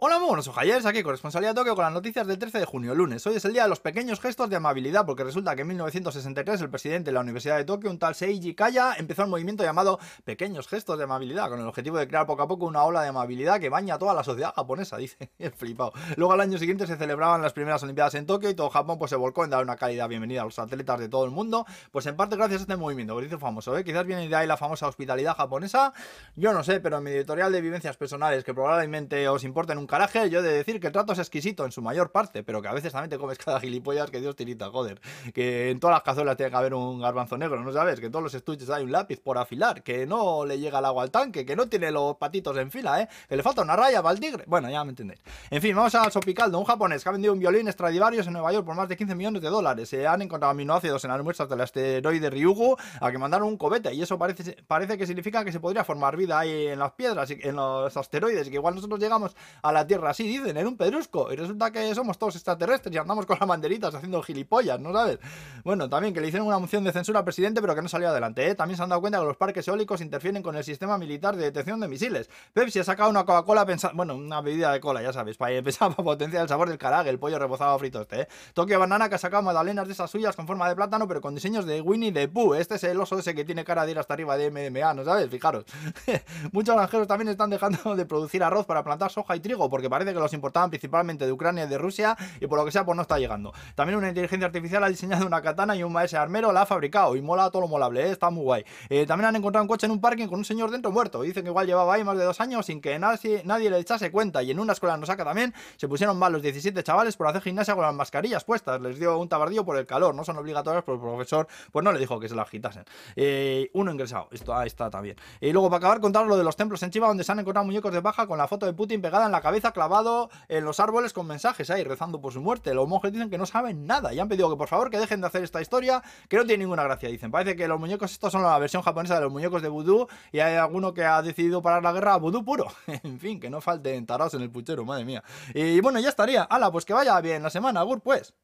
Hola, muy buenos ojayers, aquí corresponsalía Tokio con las noticias del 13 de junio, lunes. Hoy es el día de los pequeños gestos de amabilidad, porque resulta que en 1963 el presidente de la Universidad de Tokio, un tal Seiji Kaya, empezó el movimiento llamado Pequeños Gestos de Amabilidad, con el objetivo de crear poco a poco una ola de amabilidad que baña a toda la sociedad japonesa, dice. Es flipado. Luego al año siguiente se celebraban las primeras Olimpiadas en Tokio y todo Japón pues se volcó en dar una cálida bienvenida a los atletas de todo el mundo, pues en parte gracias a este movimiento, que dice famoso, ¿eh? Quizás viene de ahí la famosa hospitalidad japonesa, yo no sé, pero en mi editorial de vivencias personales que probablemente os importen un caraje, yo de que el trato es exquisito en su mayor parte, pero que a veces también te comes cada gilipollas que Dios tirita, joder. Que en todas las cazuelas tiene que haber un garbanzo negro, ¿no sabes? Que en todos los estuches hay un lápiz por afilar, que no le llega el agua al tanque, que no tiene los patitos en fila, ¿eh? Que le falta una raya para el tigre. Bueno, ya me entendéis. En fin, vamos al Sopicaldo, un japonés que ha vendido un violín Stradivarius en Nueva York por más de 15 millones de dólares. Se han encontrado aminoácidos en las muestras del asteroide Ryugu a que mandaron un cobete y eso parece, parece que significa que se podría formar vida ahí en las piedras, en los asteroides, y que igual nosotros llegamos a la Tierra así, dicen, en un pedrusco resulta que somos todos extraterrestres y andamos con las banderitas haciendo gilipollas, ¿no sabes? Bueno, también que le hicieron una moción de censura al presidente, pero que no salió adelante, ¿eh? También se han dado cuenta que los parques eólicos interfieren con el sistema militar de detección de misiles. Pepsi ha sacado una Coca-Cola pensando, bueno, una bebida de cola, ya sabes, para empezar a potenciar el sabor del carague, el pollo rebozado frito este, ¿eh? Tokio Banana que ha sacado magdalenas de esas suyas con forma de plátano, pero con diseños de Winnie the Pooh. Este es el oso ese que tiene cara de ir hasta arriba de MDMA, ¿no sabes? Fijaros. Muchos granjeros también están dejando de producir arroz para plantar soja y trigo, porque parece que los importaban principalmente de Ucrania y de Rusia y por lo que sea pues no está llegando. También una inteligencia artificial ha diseñado una y un maese armero la ha fabricado y mola todo lo molable, ¿eh? está muy guay. Eh, también han encontrado un coche en un parking con un señor dentro muerto. Dicen que igual llevaba ahí más de dos años sin que nadie, nadie le echase cuenta y en una escuela nos saca también se pusieron mal los 17 chavales por hacer gimnasia con las mascarillas puestas. Les dio un tabardillo por el calor, no son obligatorias, pero el profesor pues no le dijo que se las quitasen. Eh, uno ingresado, esto ahí está también. Y luego para acabar contar lo de los templos en Chiva donde se han encontrado muñecos de baja con la foto de Putin pegada en la cabeza clavado en los árboles con mensajes ahí rezando por su muerte. Los monjes dicen que no saben nada y han pedido que por favor que dejen de hacer esta historia, que no tiene ninguna gracia. Dicen, parece que los muñecos estos son la versión japonesa de los muñecos de vudú y hay alguno que ha decidido parar la guerra a vudú puro. en fin, que no falten tarados en el puchero, madre mía. Y bueno, ya estaría. Hala, pues que vaya bien la semana, Gur, pues.